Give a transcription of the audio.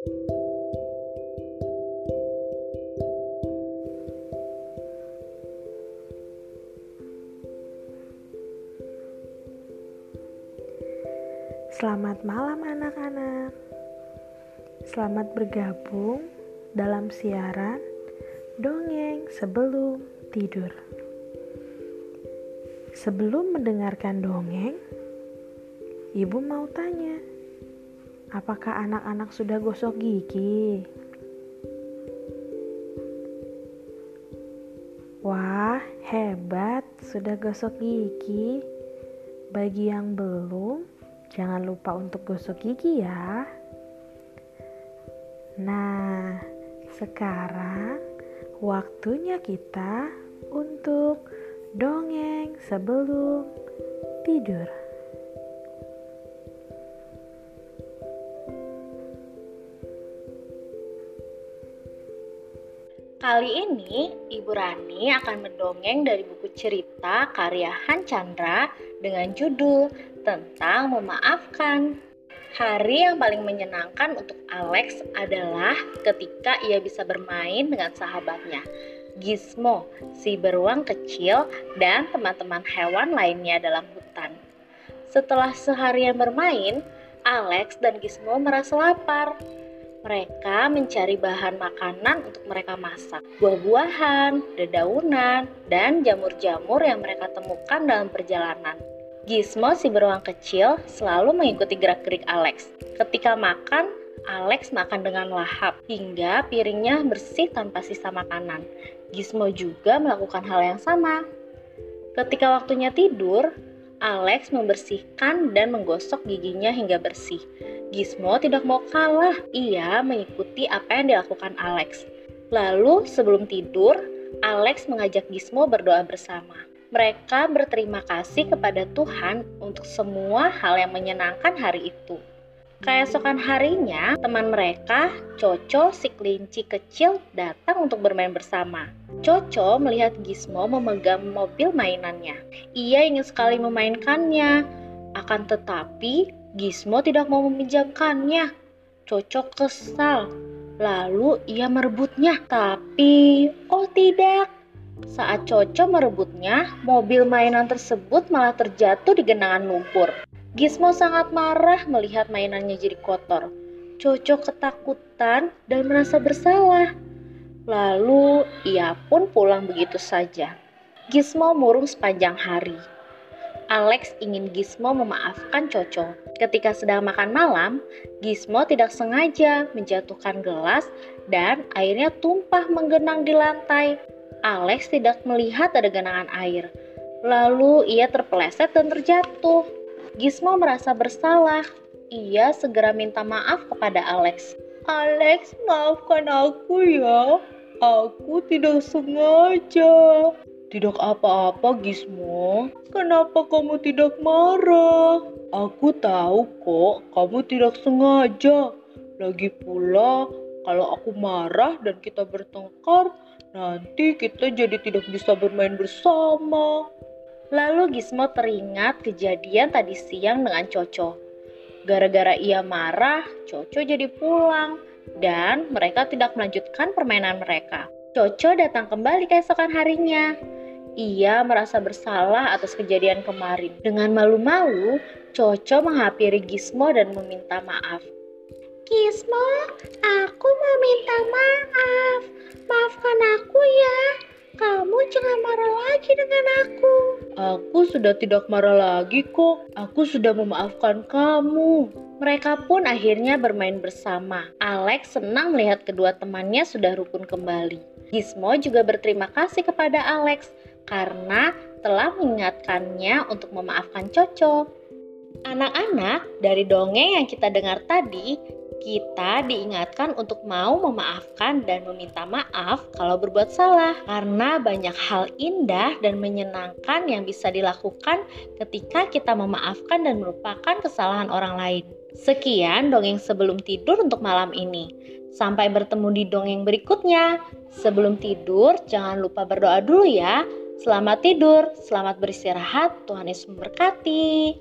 Selamat malam anak-anak. Selamat bergabung dalam siaran dongeng sebelum tidur. Sebelum mendengarkan dongeng, Ibu mau tanya, apakah anak-anak sudah gosok gigi? Wah, hebat, sudah gosok gigi. Bagi yang belum, Jangan lupa untuk gosok gigi ya. Nah, sekarang waktunya kita untuk dongeng sebelum tidur. Kali ini, Ibu Rani akan mendongeng dari buku cerita karya Han Chandra dengan judul tentang memaafkan. Hari yang paling menyenangkan untuk Alex adalah ketika ia bisa bermain dengan sahabatnya, Gizmo, si beruang kecil, dan teman-teman hewan lainnya dalam hutan. Setelah seharian bermain, Alex dan Gizmo merasa lapar. Mereka mencari bahan makanan untuk mereka masak, buah-buahan, dedaunan, dan jamur-jamur yang mereka temukan dalam perjalanan. Gizmo si beruang kecil selalu mengikuti gerak-gerik Alex. Ketika makan, Alex makan dengan lahap hingga piringnya bersih tanpa sisa makanan. Gizmo juga melakukan hal yang sama. Ketika waktunya tidur, Alex membersihkan dan menggosok giginya hingga bersih. Gizmo tidak mau kalah, ia mengikuti apa yang dilakukan Alex. Lalu sebelum tidur, Alex mengajak Gizmo berdoa bersama. Mereka berterima kasih kepada Tuhan untuk semua hal yang menyenangkan hari itu. Keesokan harinya, teman mereka, Coco, si kelinci kecil, datang untuk bermain bersama. Coco melihat Gizmo memegang mobil mainannya. Ia ingin sekali memainkannya, akan tetapi Gizmo tidak mau meminjamkannya. Coco kesal, lalu ia merebutnya. Tapi, oh tidak, saat Coco merebutnya, mobil mainan tersebut malah terjatuh di genangan lumpur. Gizmo sangat marah melihat mainannya jadi kotor. Coco ketakutan dan merasa bersalah. Lalu ia pun pulang begitu saja. Gizmo murung sepanjang hari. Alex ingin Gizmo memaafkan Coco. Ketika sedang makan malam, Gizmo tidak sengaja menjatuhkan gelas dan airnya tumpah menggenang di lantai. Alex tidak melihat ada genangan air. Lalu ia terpeleset dan terjatuh. Gizmo merasa bersalah. Ia segera minta maaf kepada Alex. Alex, maafkan aku ya. Aku tidak sengaja. Tidak apa-apa, Gizmo. Kenapa kamu tidak marah? Aku tahu kok, kamu tidak sengaja. Lagi pula, kalau aku marah dan kita bertengkar, Nanti kita jadi tidak bisa bermain bersama. Lalu Gizmo teringat kejadian tadi siang dengan Coco. Gara-gara ia marah, Coco jadi pulang dan mereka tidak melanjutkan permainan mereka. Coco datang kembali keesokan harinya. Ia merasa bersalah atas kejadian kemarin. Dengan malu-malu, Coco menghampiri Gizmo dan meminta maaf. Gizmo, aku mau minta maaf. Maafkan aku ya. Kamu jangan marah lagi dengan aku. Aku sudah tidak marah lagi kok. Aku sudah memaafkan kamu. Mereka pun akhirnya bermain bersama. Alex senang melihat kedua temannya sudah rukun kembali. Gizmo juga berterima kasih kepada Alex karena telah mengingatkannya untuk memaafkan Coco. Anak-anak, dari dongeng yang kita dengar tadi, kita diingatkan untuk mau memaafkan dan meminta maaf kalau berbuat salah, karena banyak hal indah dan menyenangkan yang bisa dilakukan ketika kita memaafkan dan melupakan kesalahan orang lain. Sekian dongeng sebelum tidur untuk malam ini. Sampai bertemu di dongeng berikutnya. Sebelum tidur, jangan lupa berdoa dulu ya. Selamat tidur, selamat beristirahat, Tuhan Yesus memberkati.